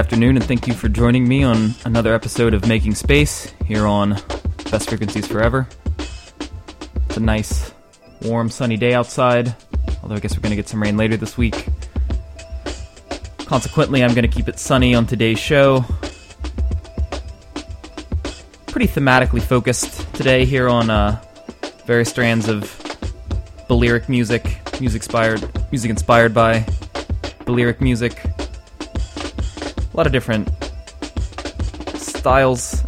Afternoon, and thank you for joining me on another episode of Making Space here on Best Frequencies Forever. It's a nice, warm, sunny day outside, although I guess we're going to get some rain later this week. Consequently, I'm going to keep it sunny on today's show. Pretty thematically focused today here on uh, various strands of Balearic music, music inspired, music inspired by Balearic music. Lot of different styles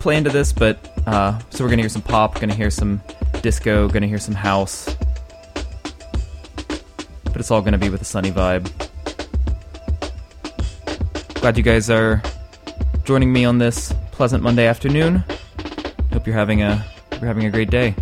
play into this, but uh, so we're gonna hear some pop, gonna hear some disco, gonna hear some house, but it's all gonna be with a sunny vibe. Glad you guys are joining me on this pleasant Monday afternoon. Hope you're having a you're having a great day.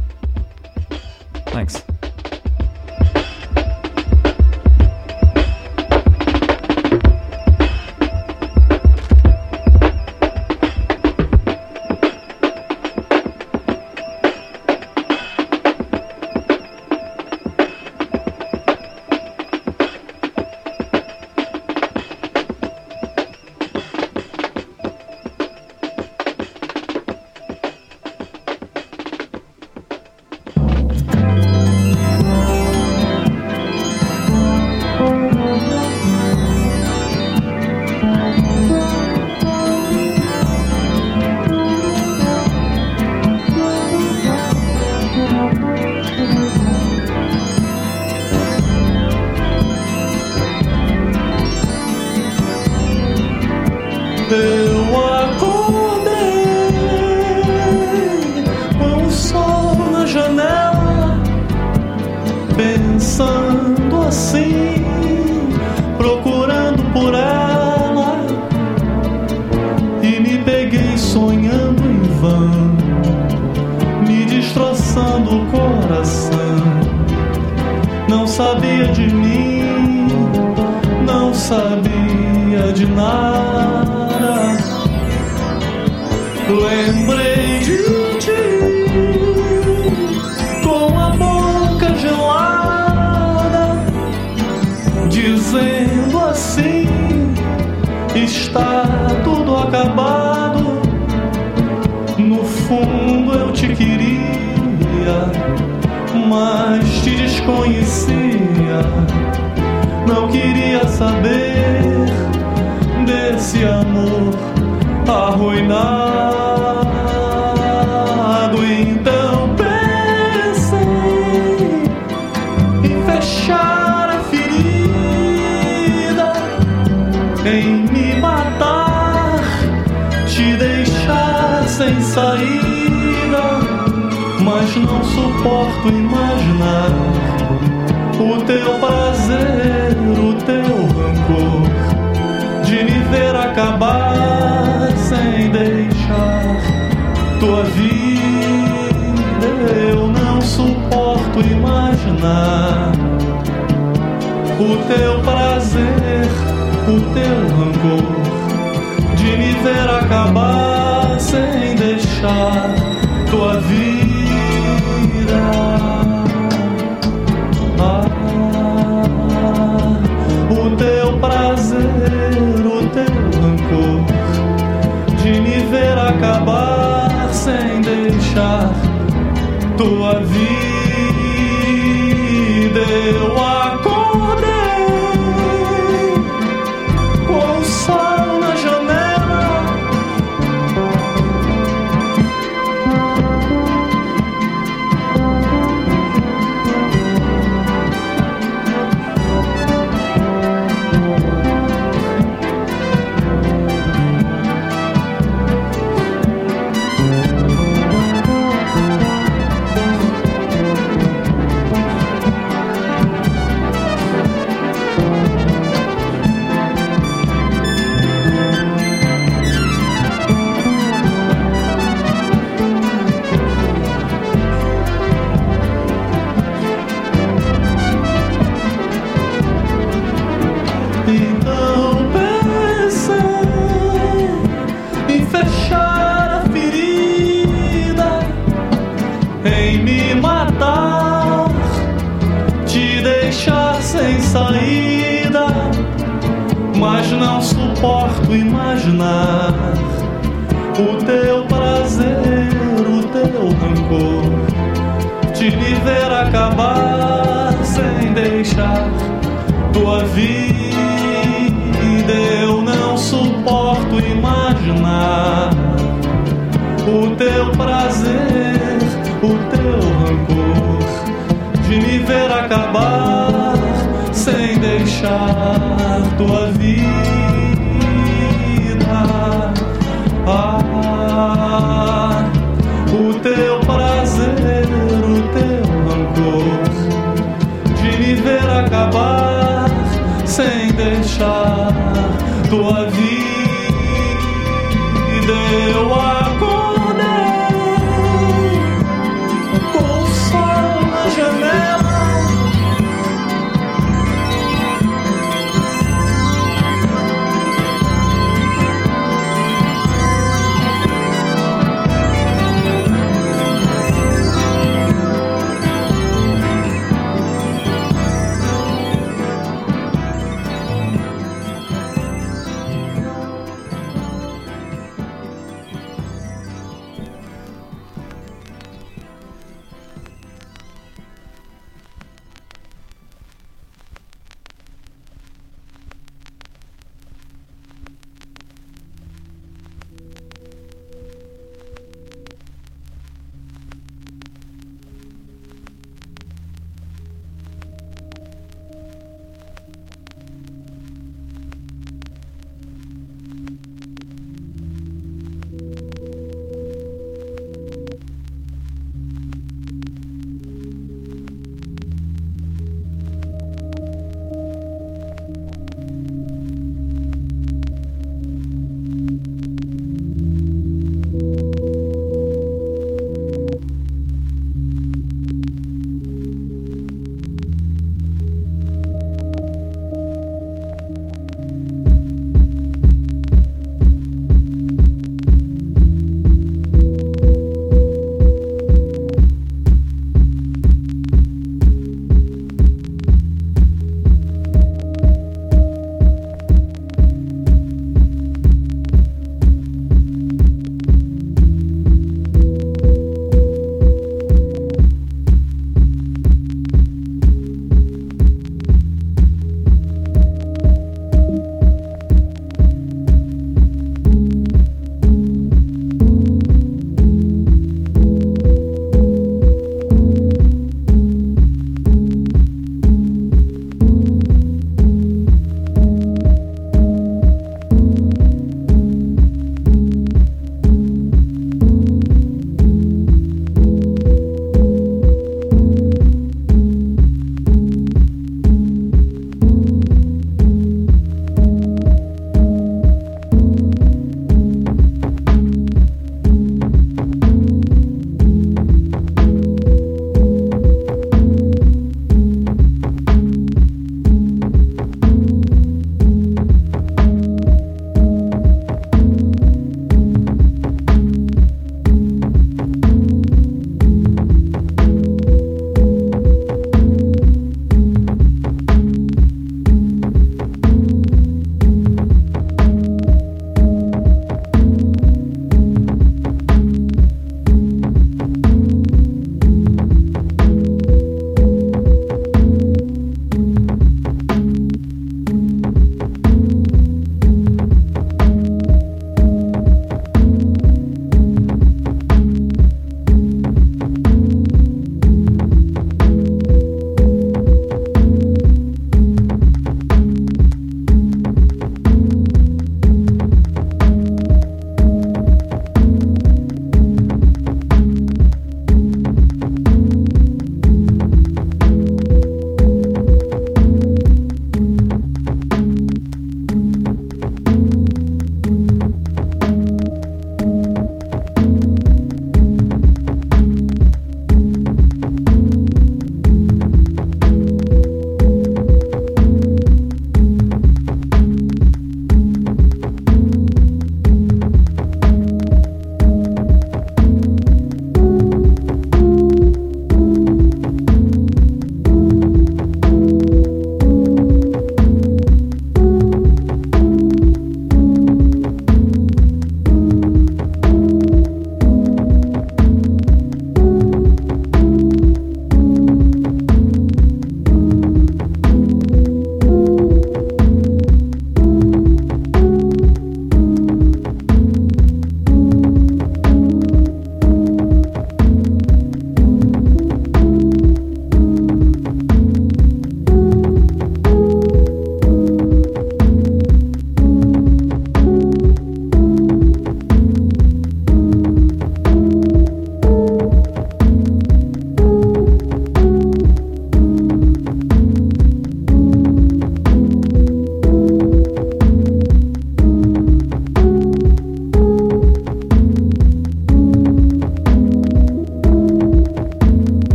Imaginar o teu prazer, o teu rancor me ver acabar sem deixar tua vida. Eu não suporto imaginar o teu prazer, o teu rancor de me ver acabar sem deixar tua vida. O teu prazer, o teu rancor de me ver acabar sem deixar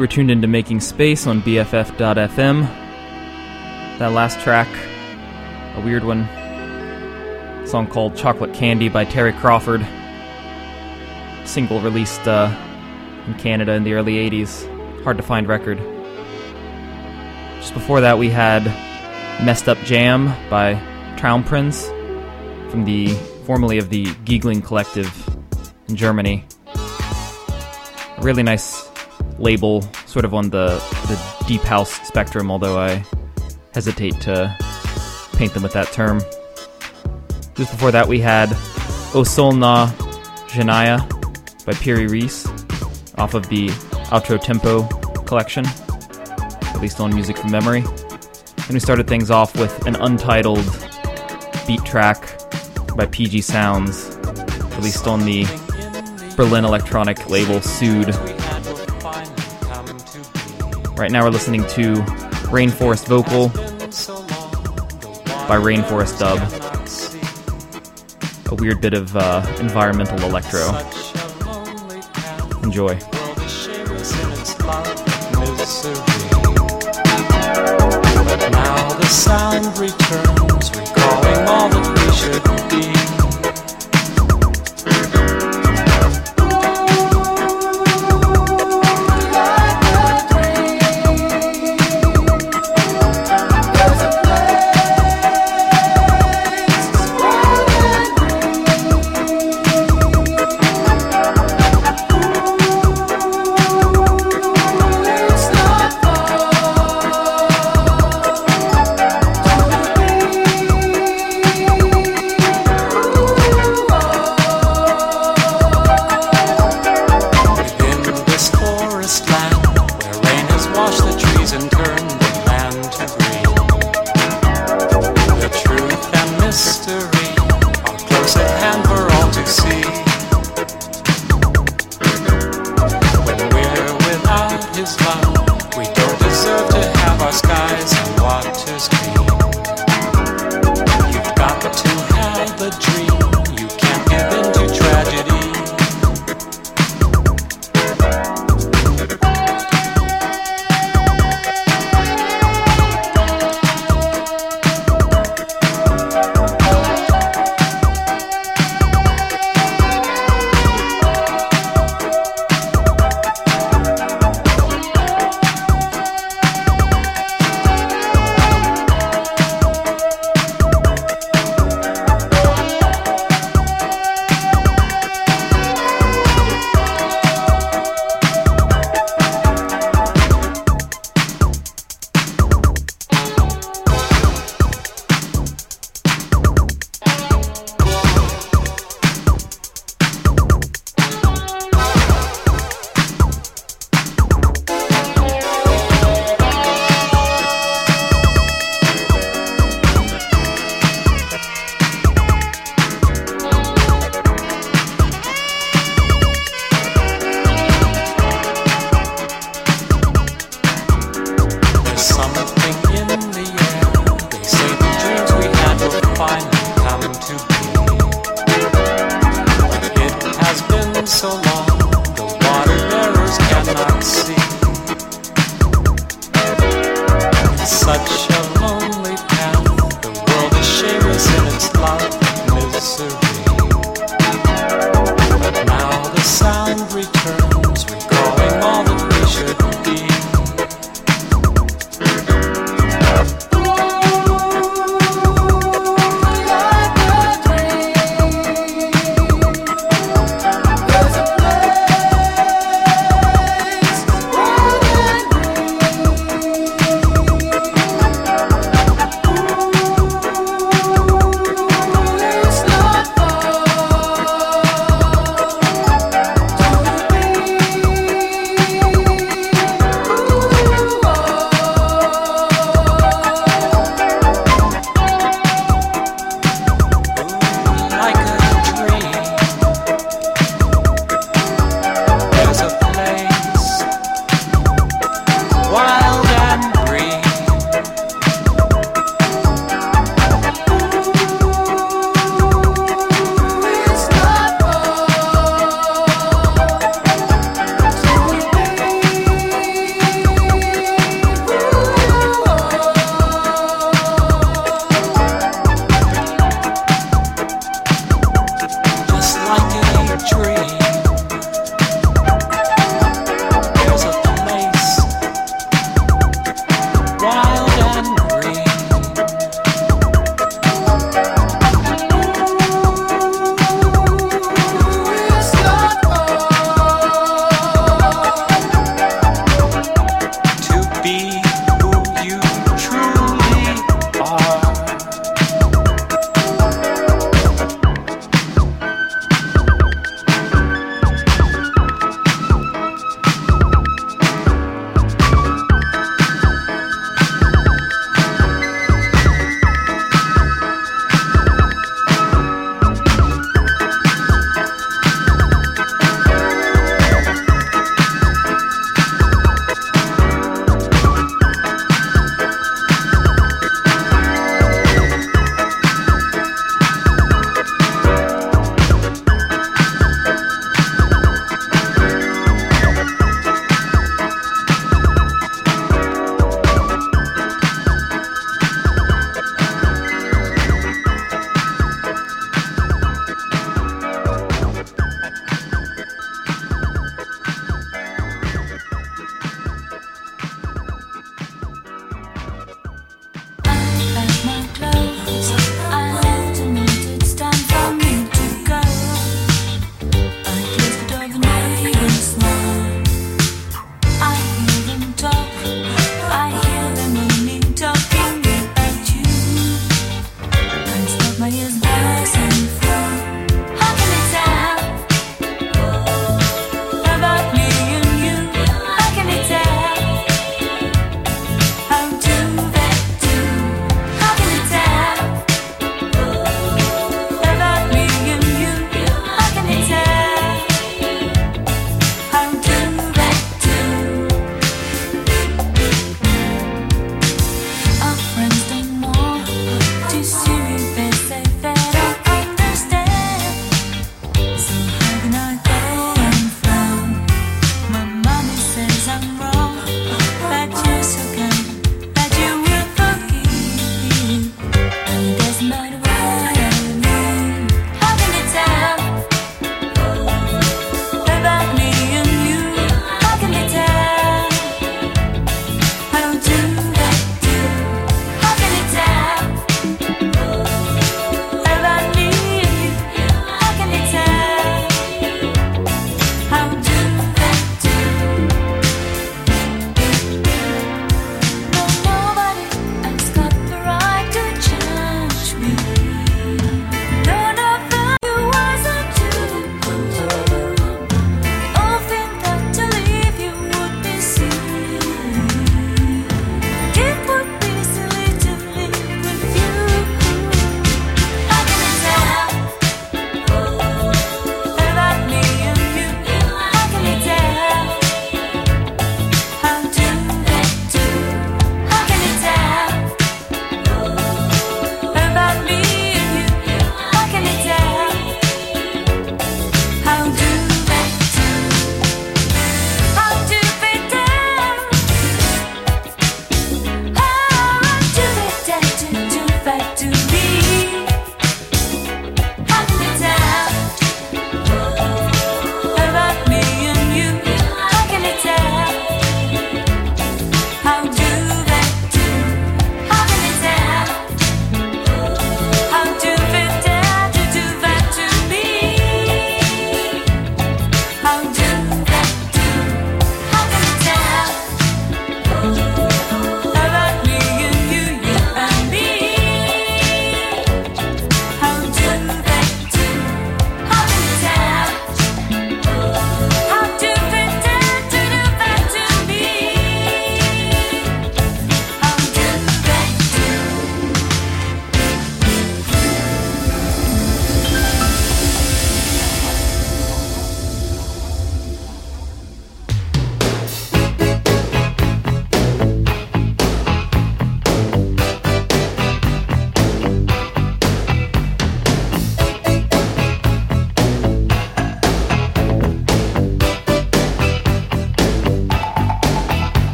You were tuned into Making Space on BFF.fm. That last track, a weird one, song called Chocolate Candy by Terry Crawford. Single released uh, in Canada in the early 80s. Hard to find record. Just before that, we had Messed Up Jam by Traumprinz from the formerly of the Giegling Collective in Germany. A really nice label, sort of on the, the deep house spectrum, although I hesitate to paint them with that term. Just before that, we had O Solna Janaya by Piry Reis off of the Outro Tempo collection, at least on Music from Memory. And we started things off with an untitled beat track by PG Sounds, released on the Berlin electronic label Sued. Right now we're listening to Rainforest Vocal by Rainforest Dub. A weird bit of uh, environmental electro. Enjoy. Sound returns, recalling all that we should be.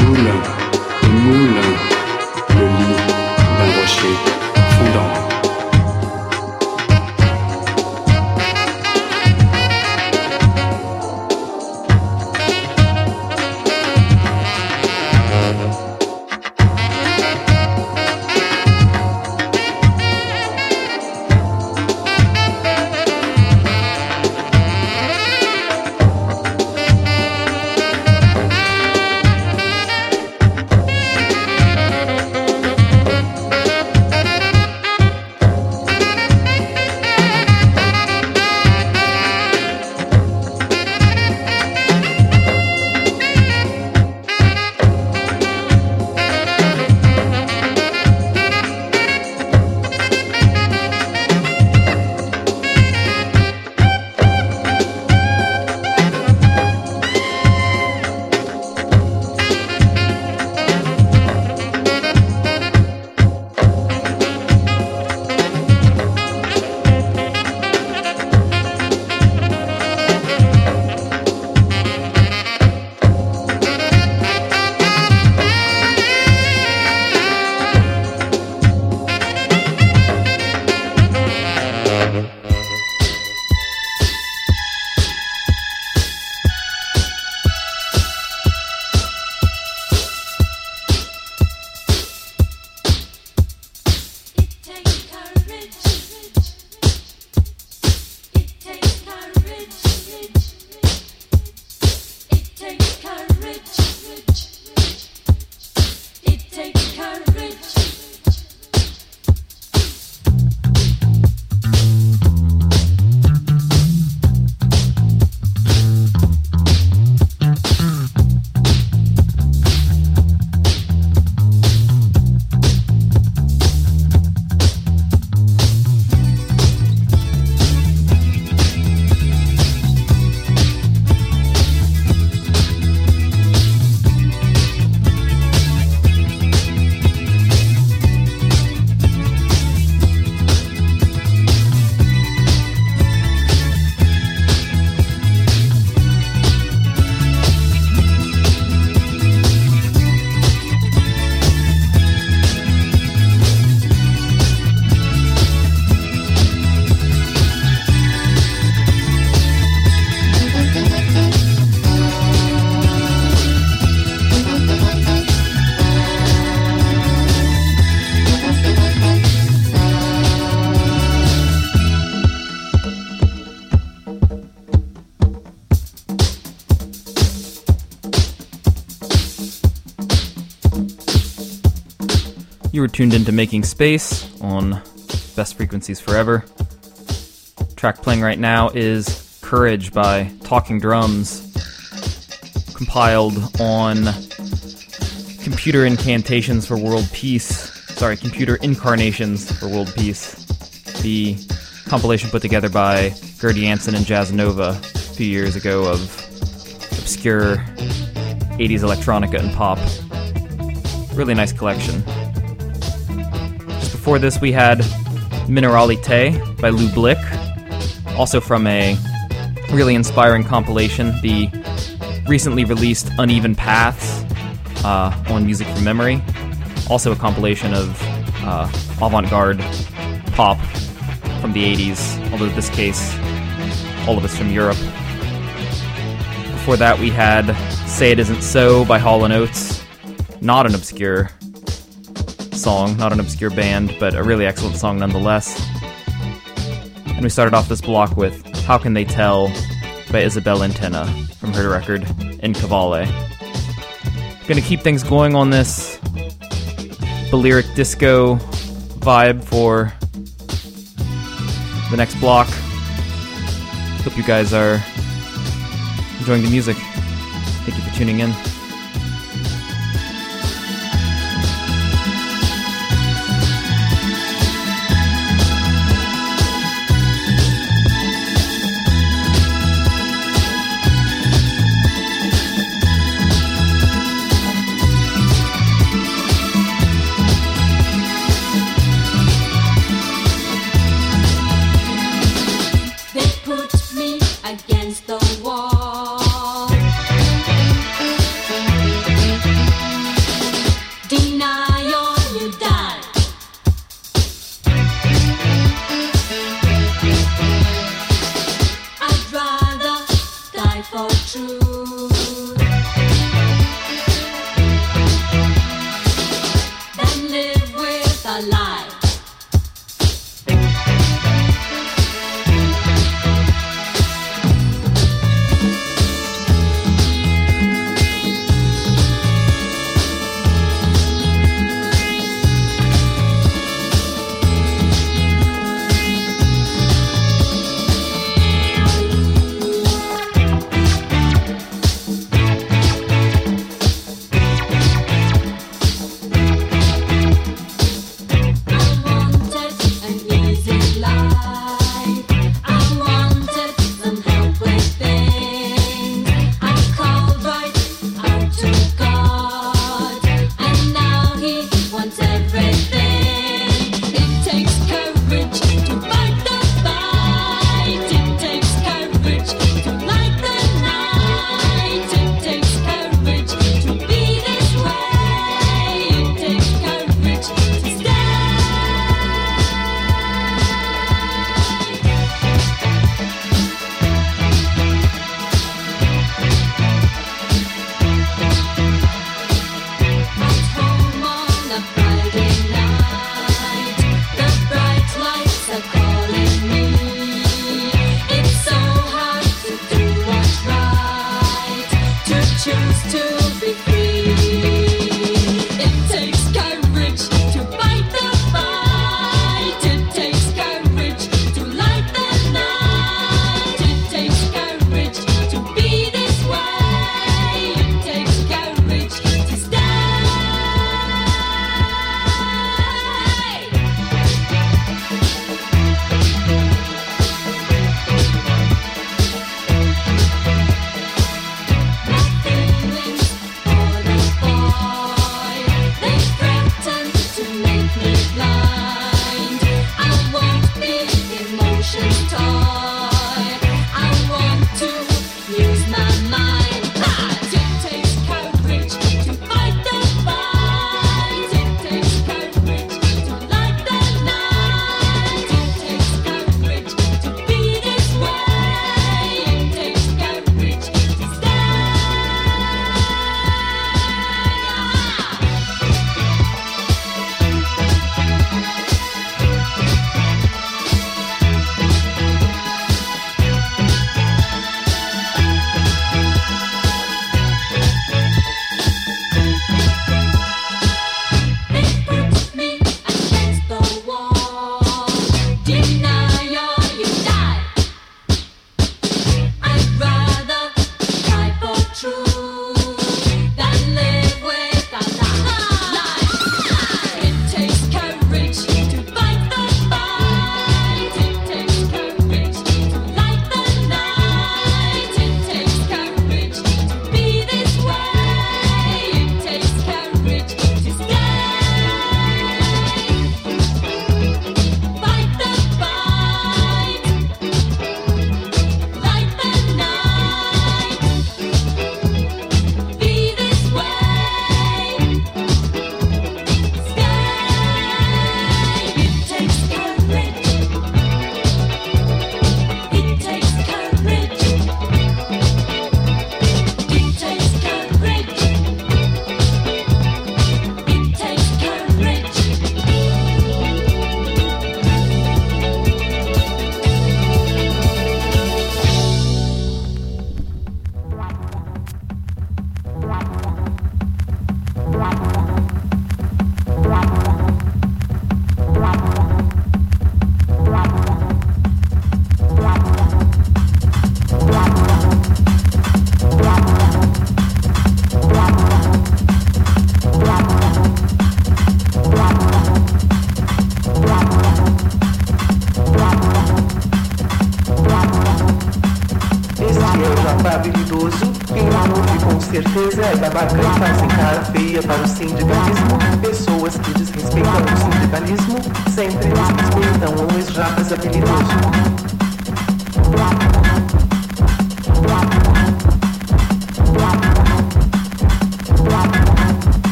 Déboule et You were tuned into Making Space on Best Frequencies Forever. Track playing right now is Courage by Talking Drums, compiled on Computer Incantations for World Peace. Sorry, Computer Incarnations for World Peace. The compilation put together by Gerd Janson and Jazz Nova a few years ago of obscure 80s electronica and pop. Really nice collection. Before this, we had Minéralité by Lou Blic, also from a really inspiring compilation, the recently released Uneven Paths uh, on Music from Memory, also a compilation of uh, avant garde pop from the 80s, although in this case, all of it's from Europe. Before that, we had Say It Isn't So by Hall & Oates, not an obscure song, not an obscure band, but a really excellent song nonetheless. And we started off this block with How Can They Tell by Isabelle Antena from her record En Cavale. Gonna keep things going on this Balearic disco vibe for the next block. Hope you guys are enjoying the music. Thank you for tuning in.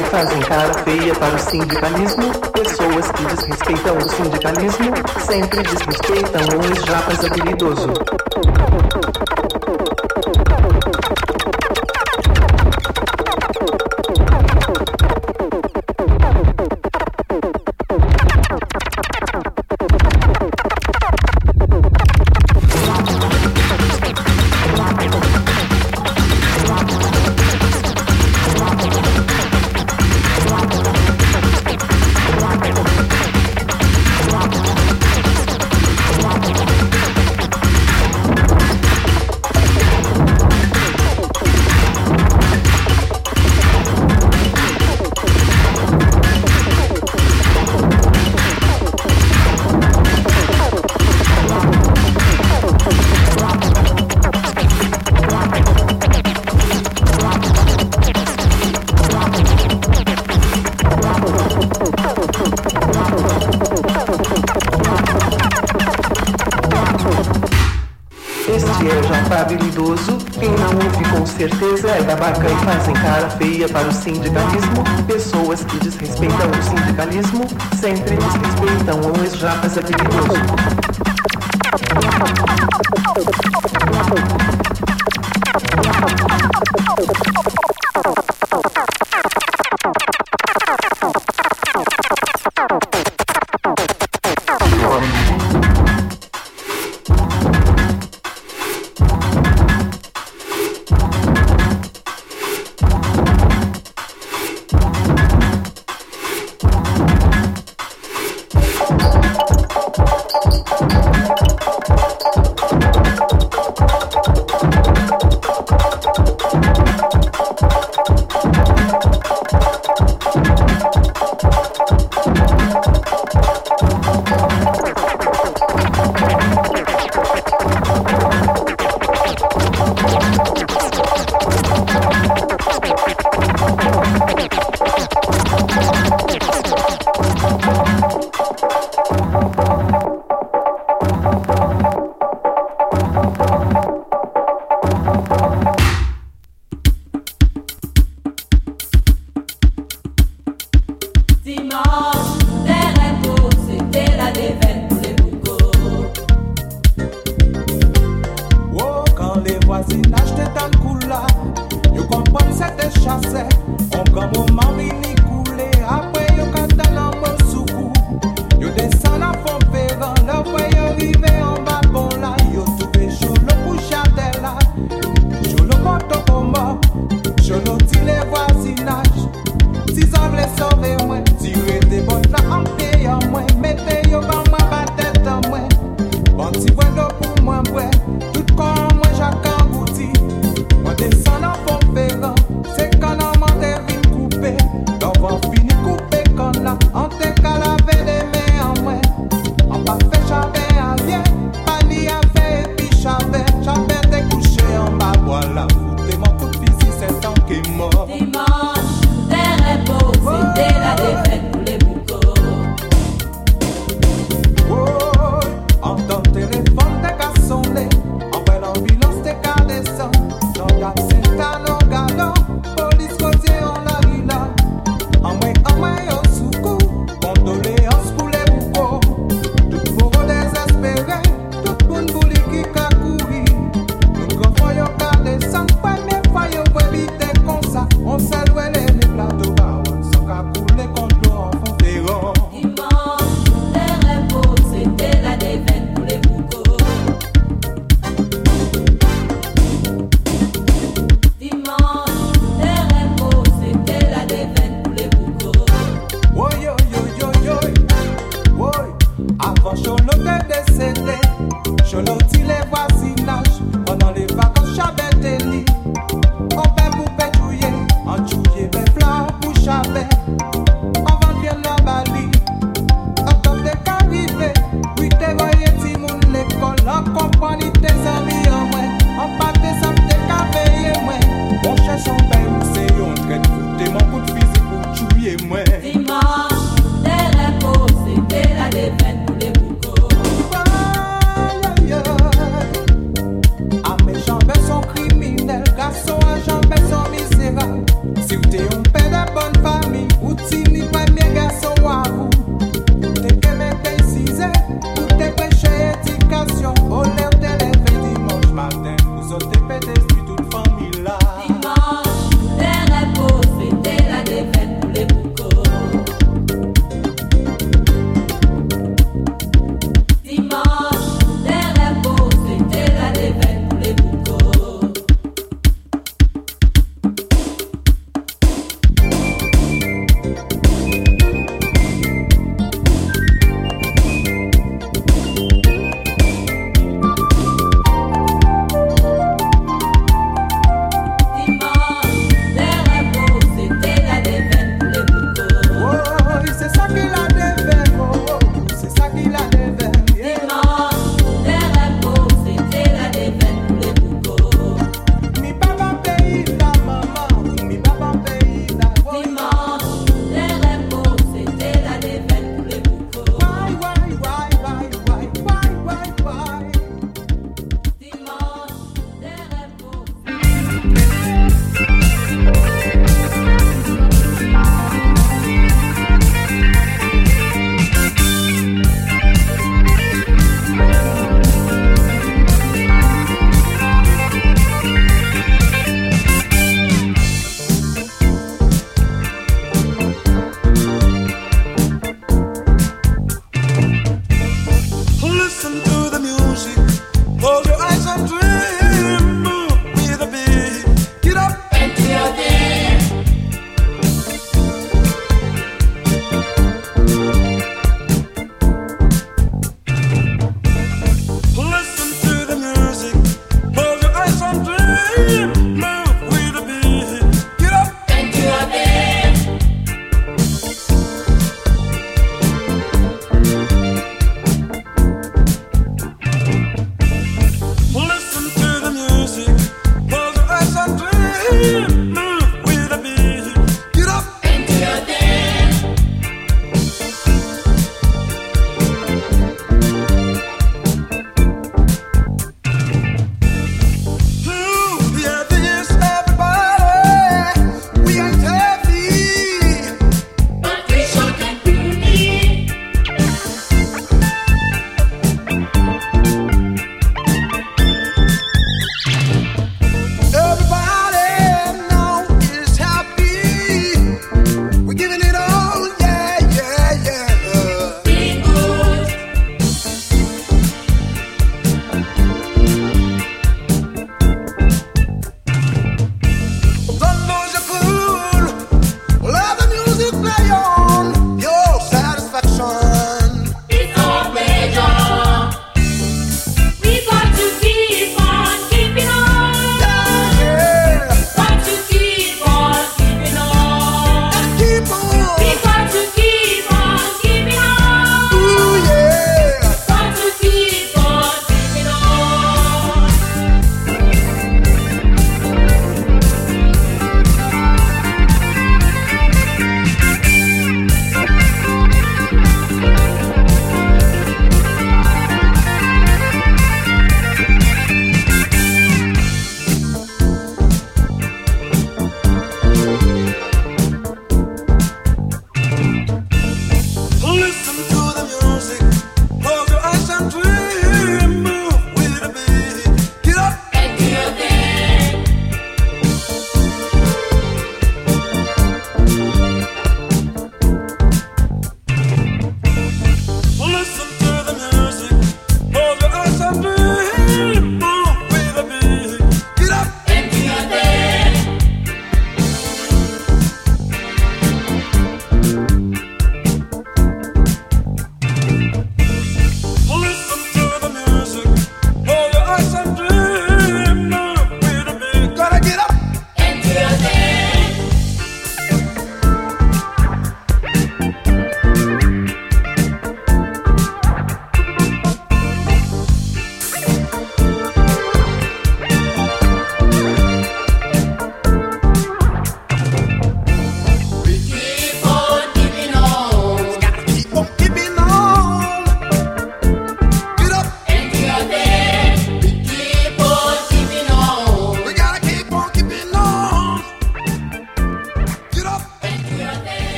e fazem cara feia para o sindicalismo. Pessoas que desrespeitam o sindicalismo sempre desrespeitam um ex-japas habilidoso.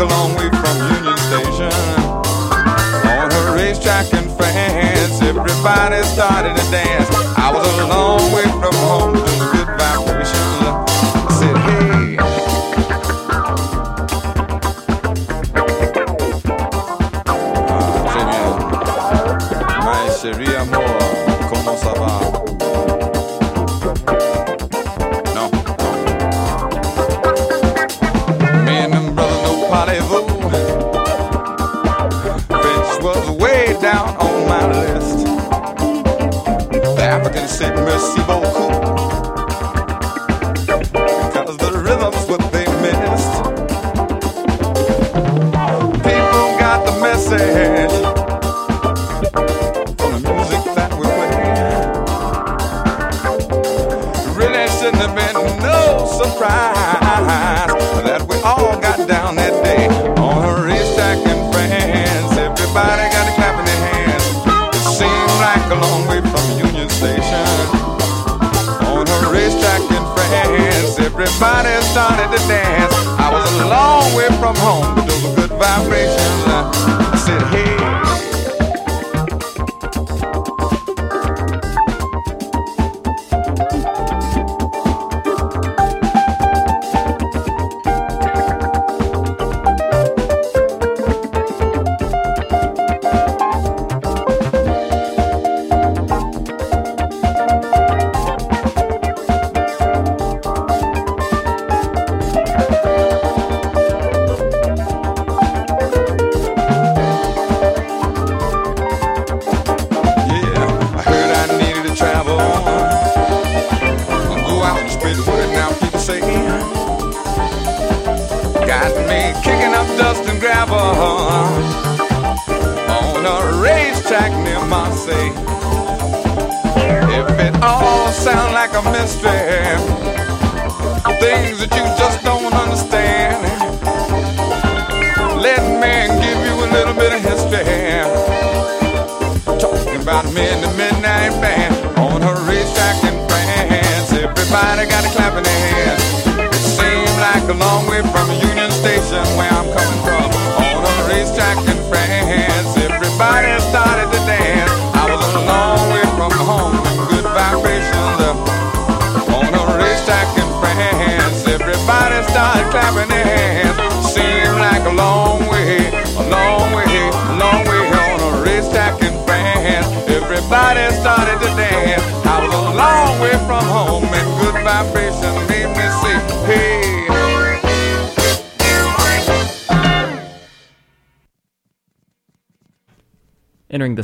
a long way from Union Station. On her racetrack in France, everybody started to dance. I was a long way from home home. Those good vibrations.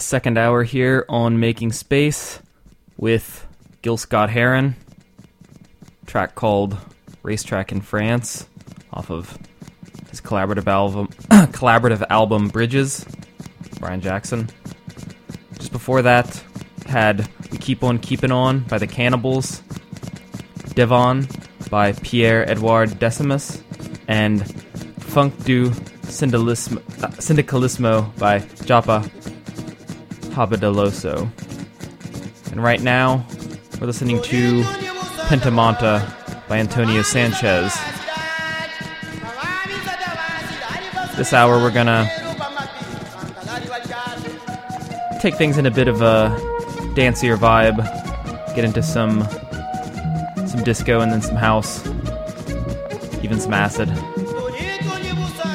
second hour here on Making Space with Gil Scott Heron. Track called Racetrack in France off of his collaborative album collaborative album Bridges, Brian Jackson. Just before that had We Keep On Keeping On by the Cannibals, Devon by Pierre Edouard Decimus, and Funk Do Sindicalismo, uh, Sindicalismo by Japa Habilidoso. And right now, we're listening to Pentamonta by Antonio Sanchez. This hour, we're gonna take things in a bit of a dancier vibe, get into some some disco and then some house, even some acid.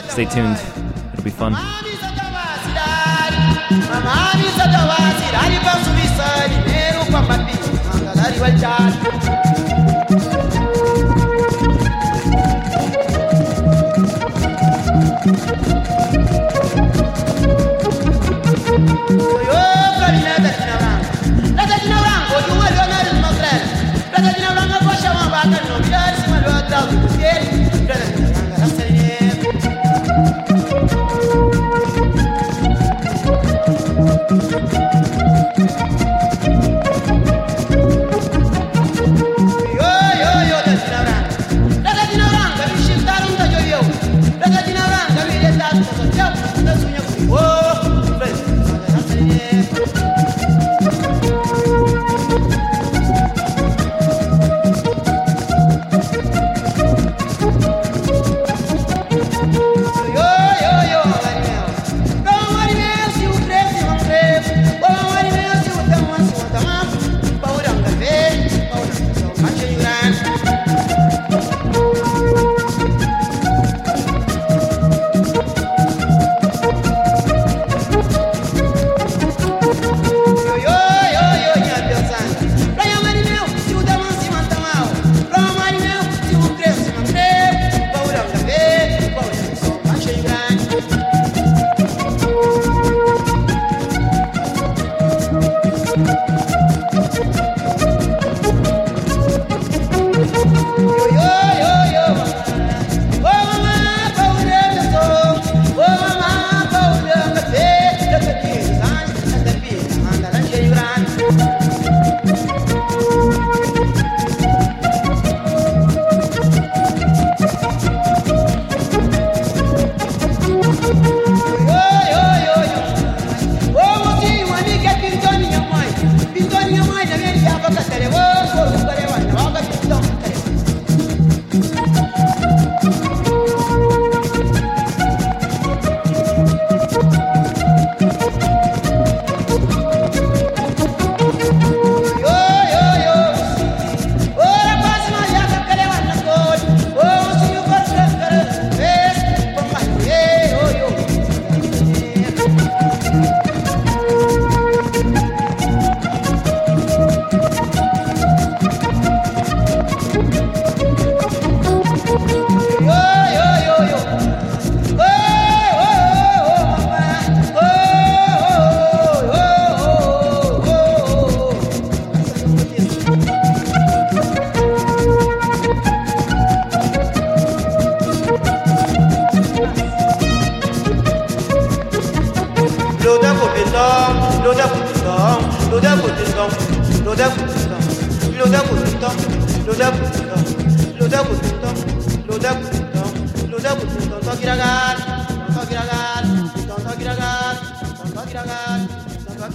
Stay tuned; it'll be fun. Jojo wasirari pa sumisari, meru pa mati.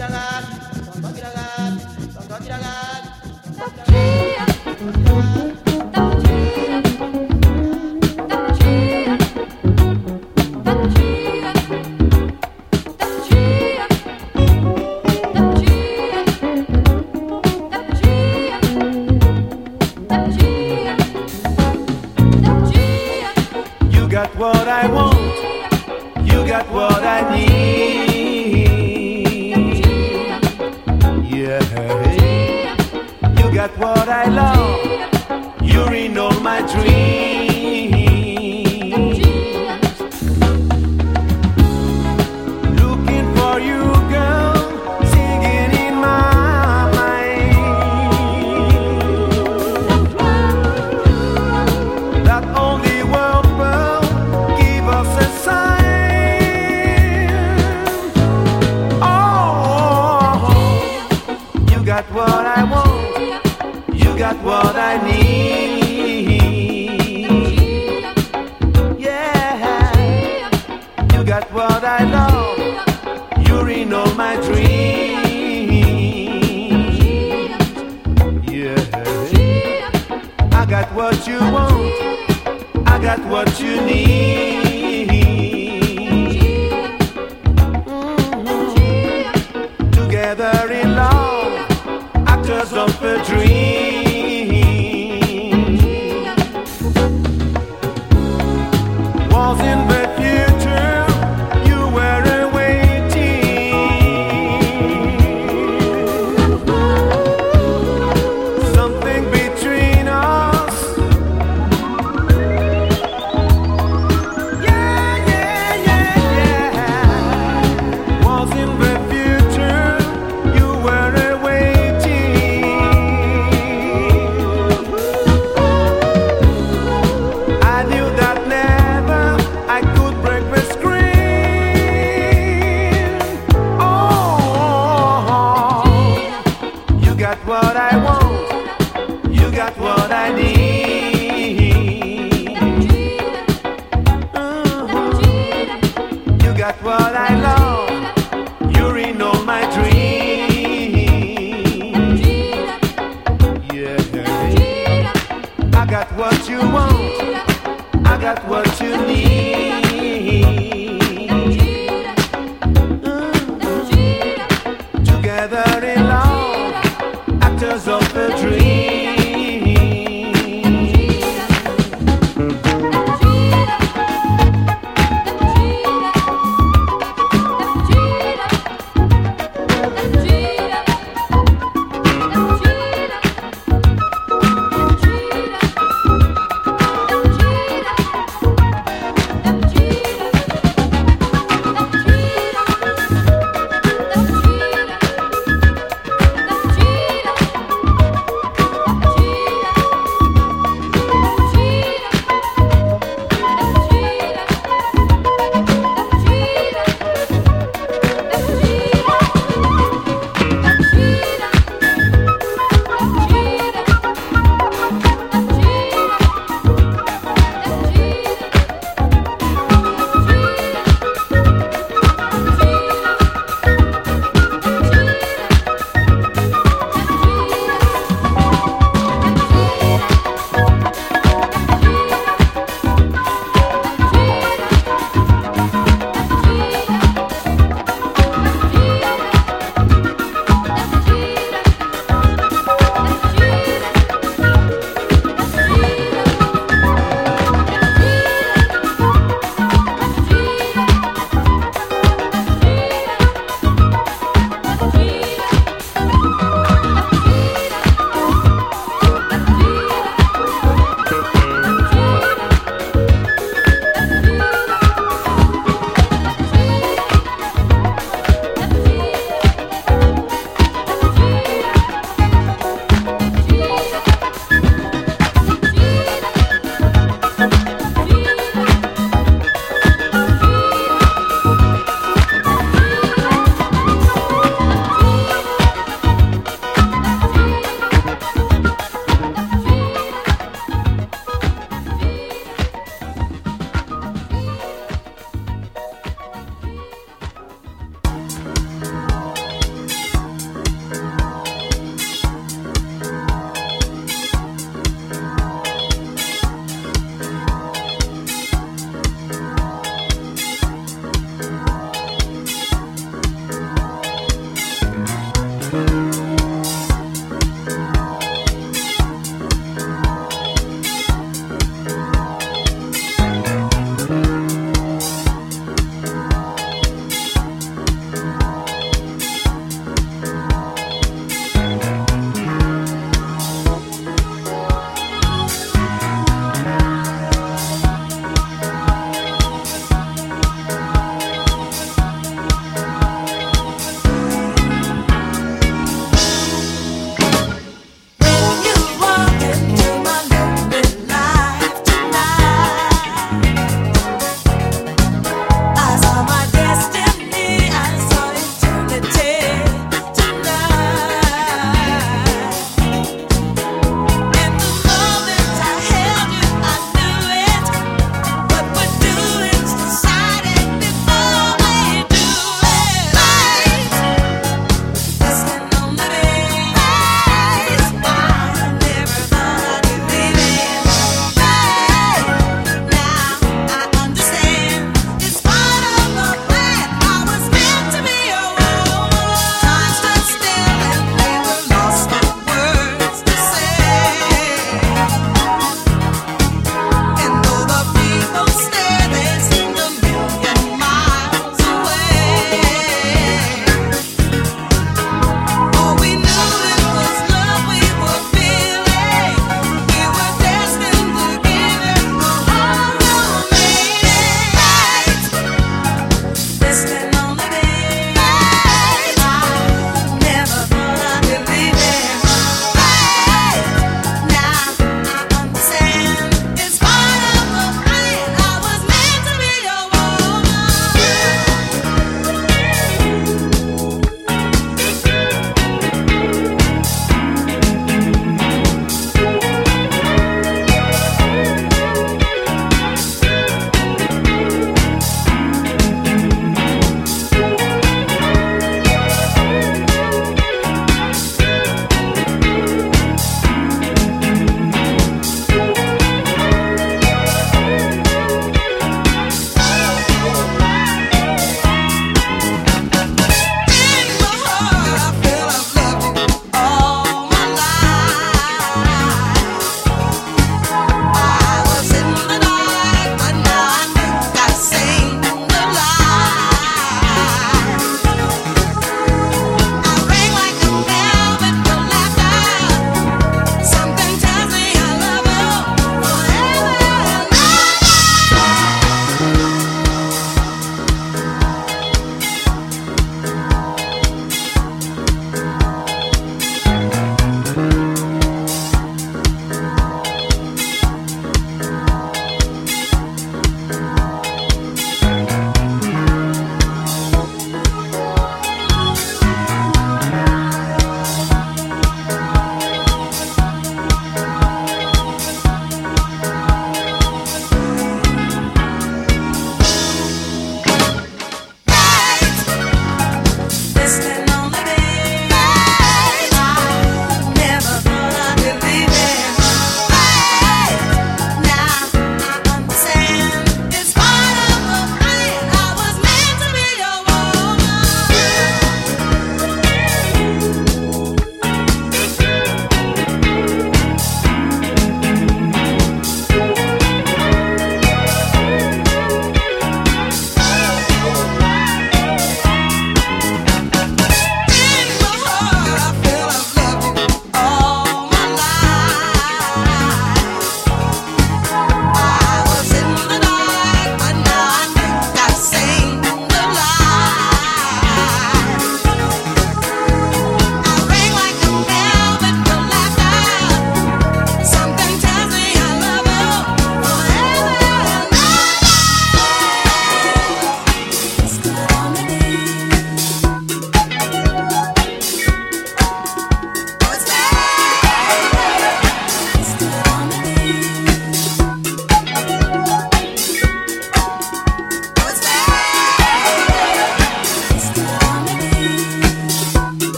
You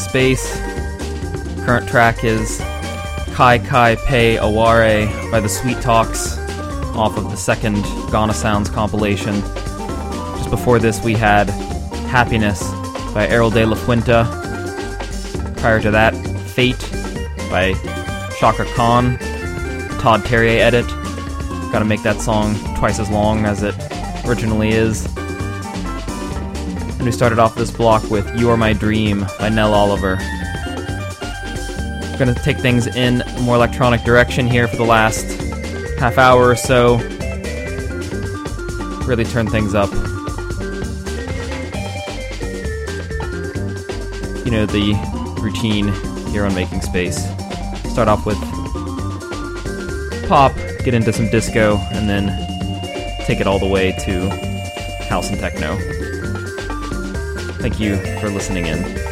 Space. Current track is Kai Kai Pei Aware by the Sweet Talks off of the second Ghana Sounds compilation. Just before this, we had Happiness by Errol de la Fuente. Prior to that, Fate by Chaka Khan, Todd Terje edit. Gotta make that song twice as long as it originally is. And we started off this block with You Are My Dream by Nell Oliver. Gonna take things in a more electronic direction here for the last half hour or so. Really turn things up. You know, the routine here on Making Space. Start off with pop, get into some disco, and then take it all the way to house and techno. Thank you for listening in.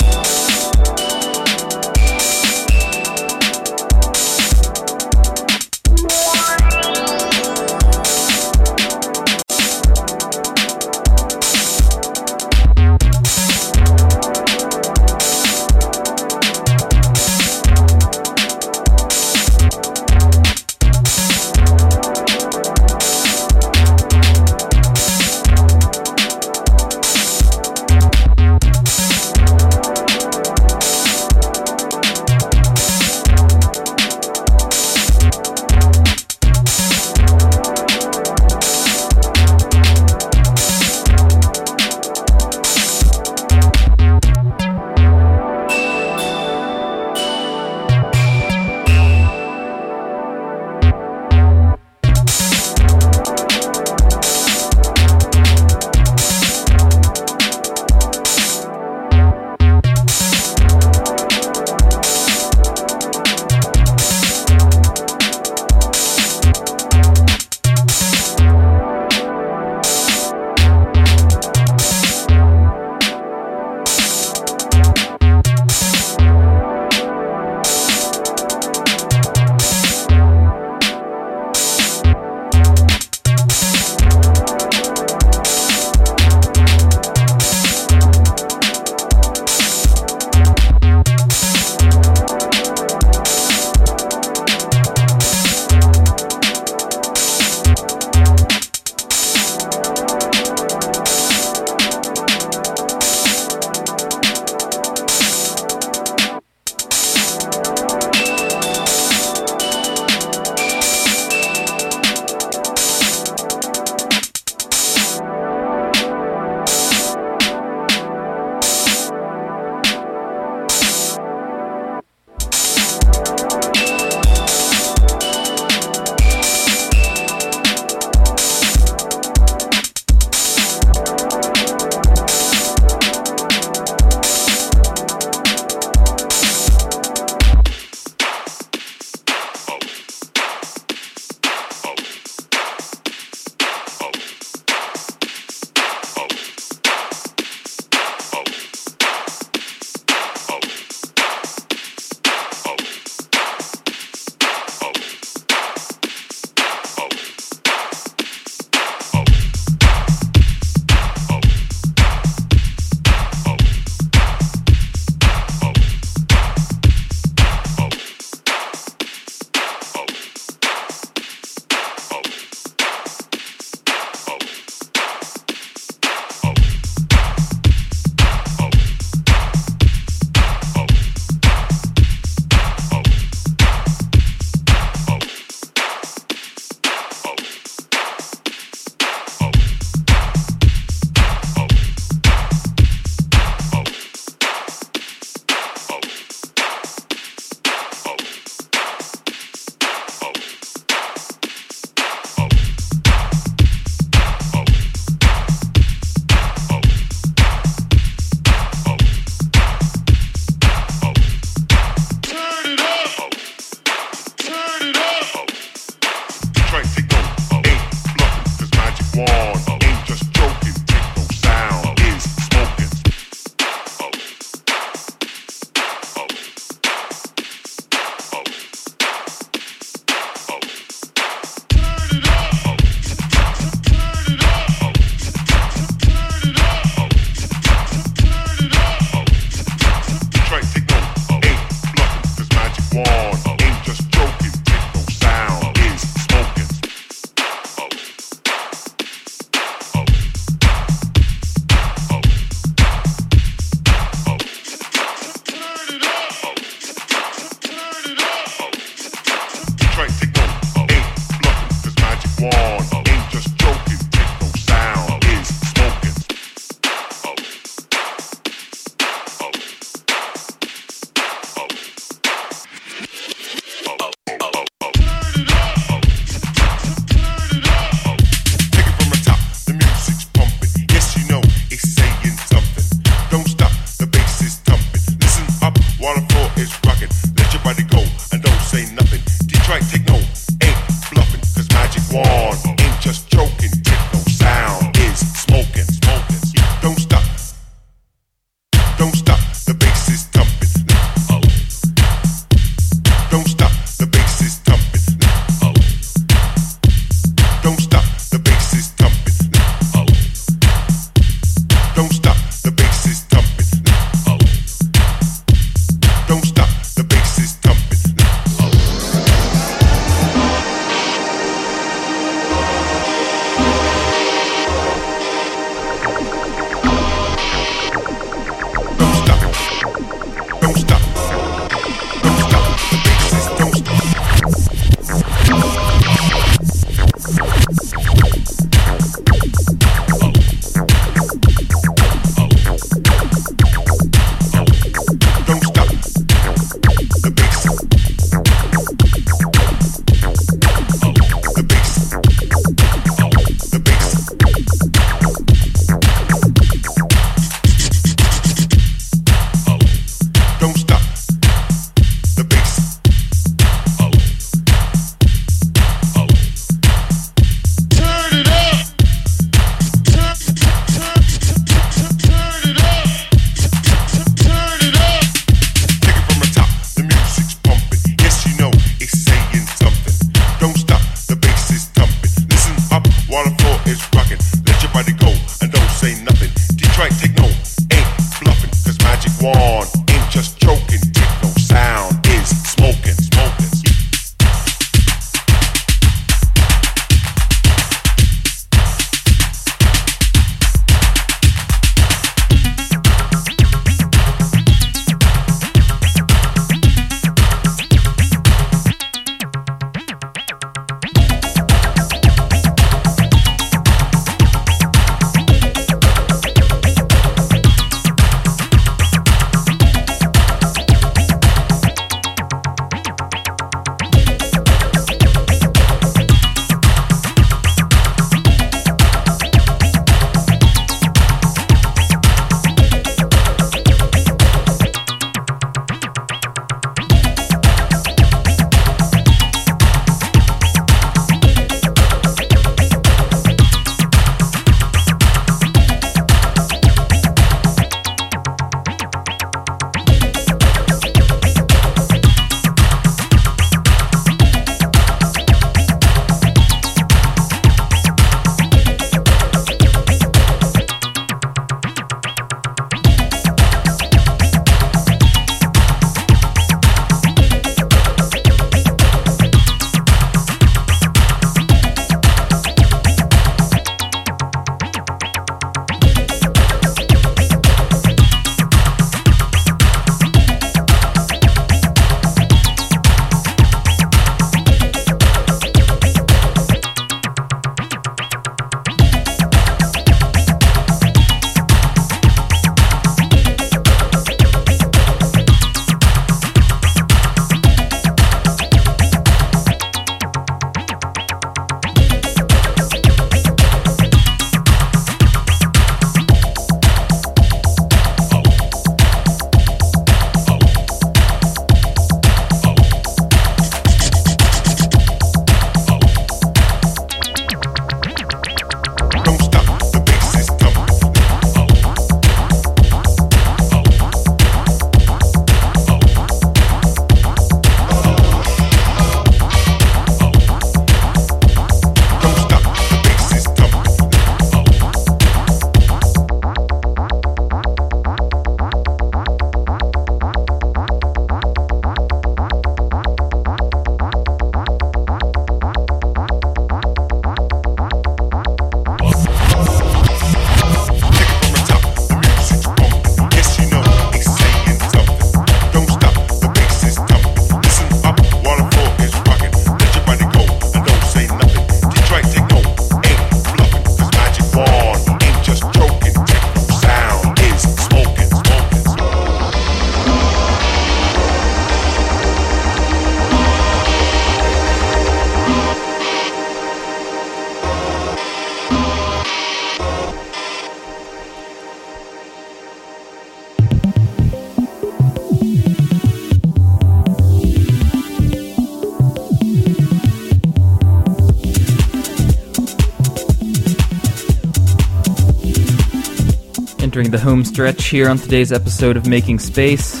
Entering the home stretch here on today's episode of Making Space.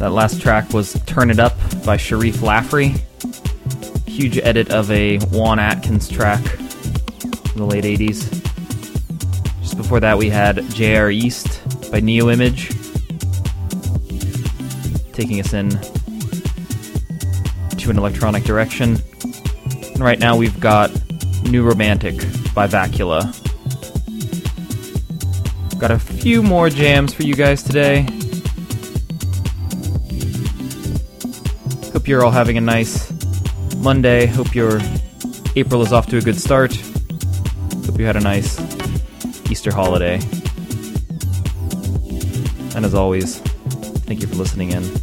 That last track was Turn It Up by Sharif Laffrey. Huge edit of a Juan Atkins track from the late 80s. Just before that, we had J.R. East by Neo Image, taking us in to an electronic direction. And right now, we've got New Romantic by Vakula. Few more jams for you guys today. Hope you're all having a nice Monday. Hope your April is off to a good start. Hope you had a nice Easter holiday. And as always, thank you for listening in.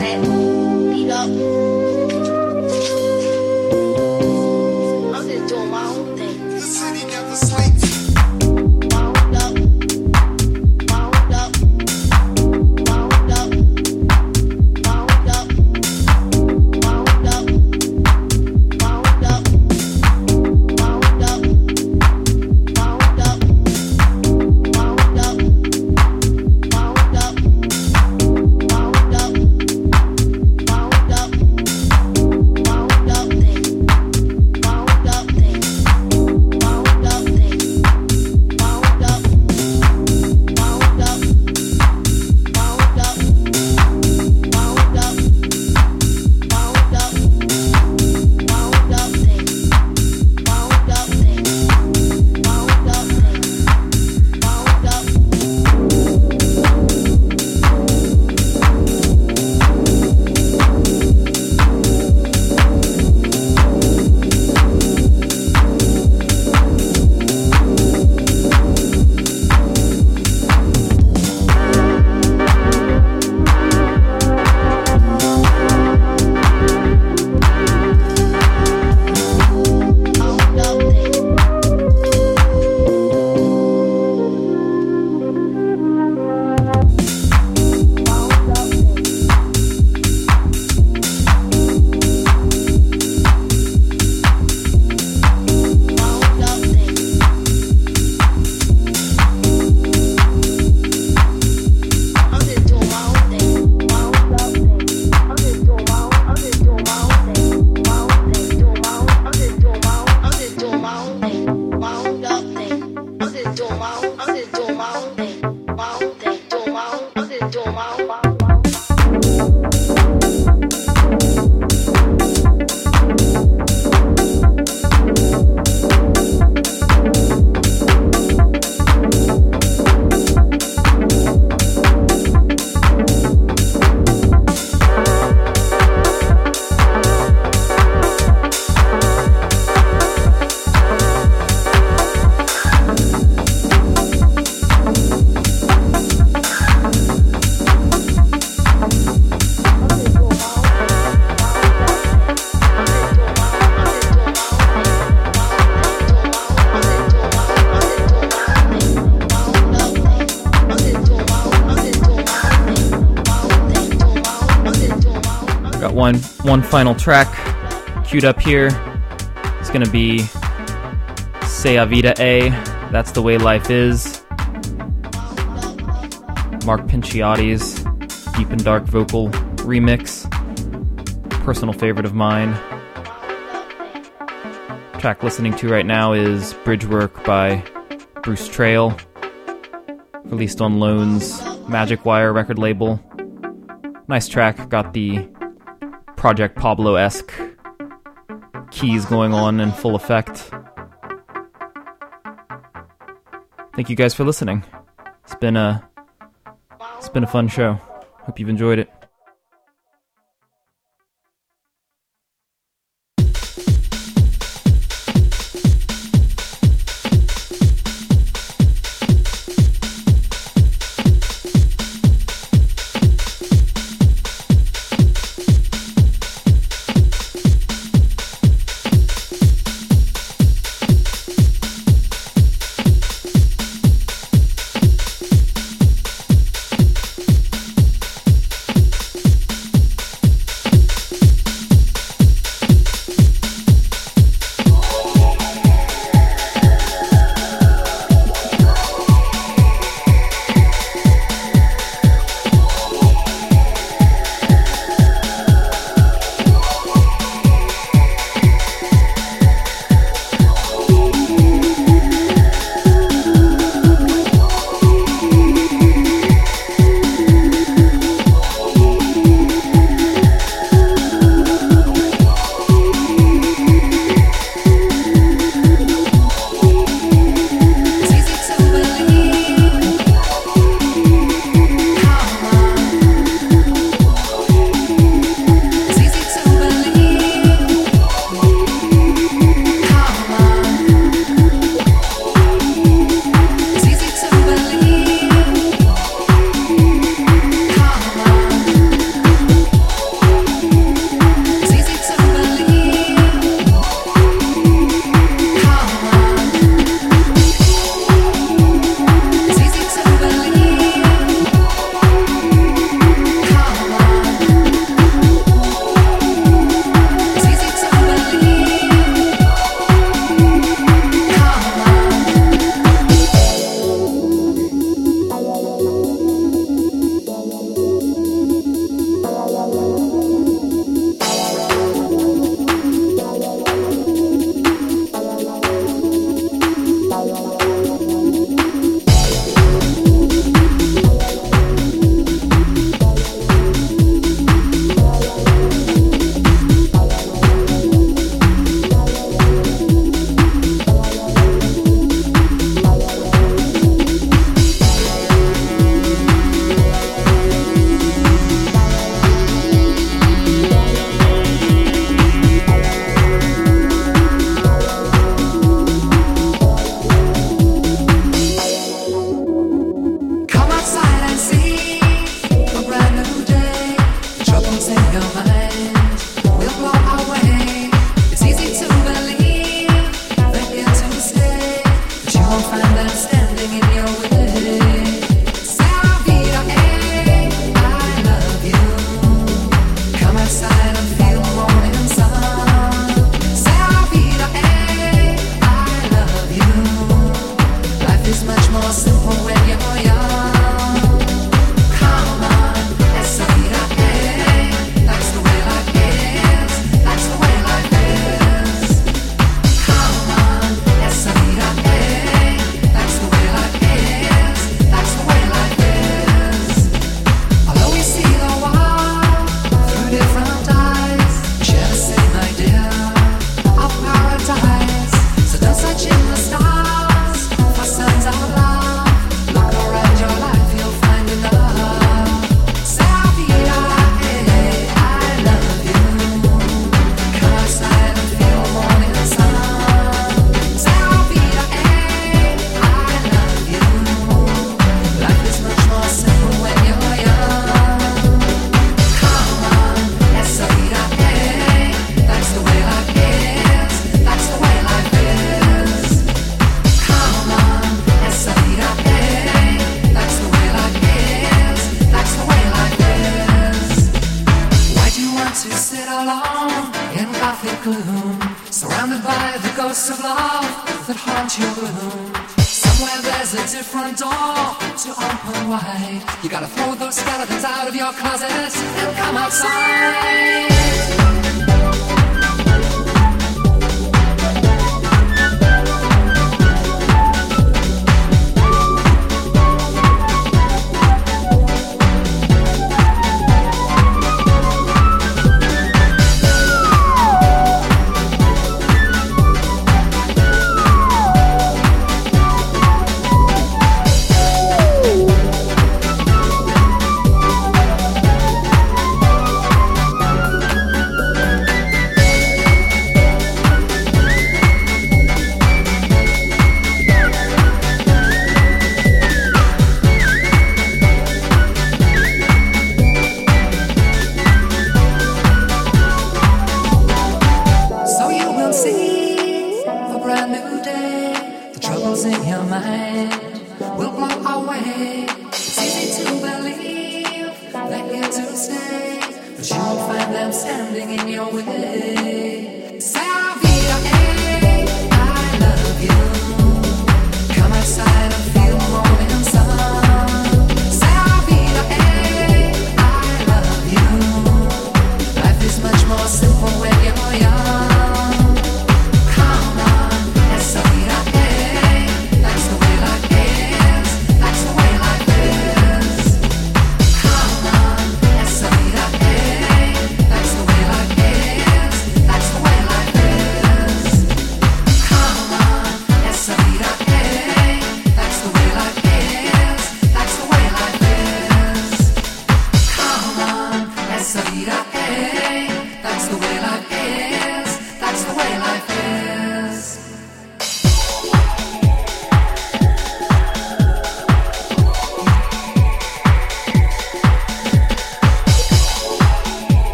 pared. One final track queued up here. It's gonna be Se a A. That's the way life is. Mark Pinciotti's deep and dark vocal remix. Personal favorite of mine. Track listening to right now is Bridge Work by Bruce Trail, released on Lone's Magic Wire record label. Nice track, got the Project Pablo esque keys going on in full effect. Thank you guys for listening. It's been a it's been a fun show. Hope you've enjoyed it.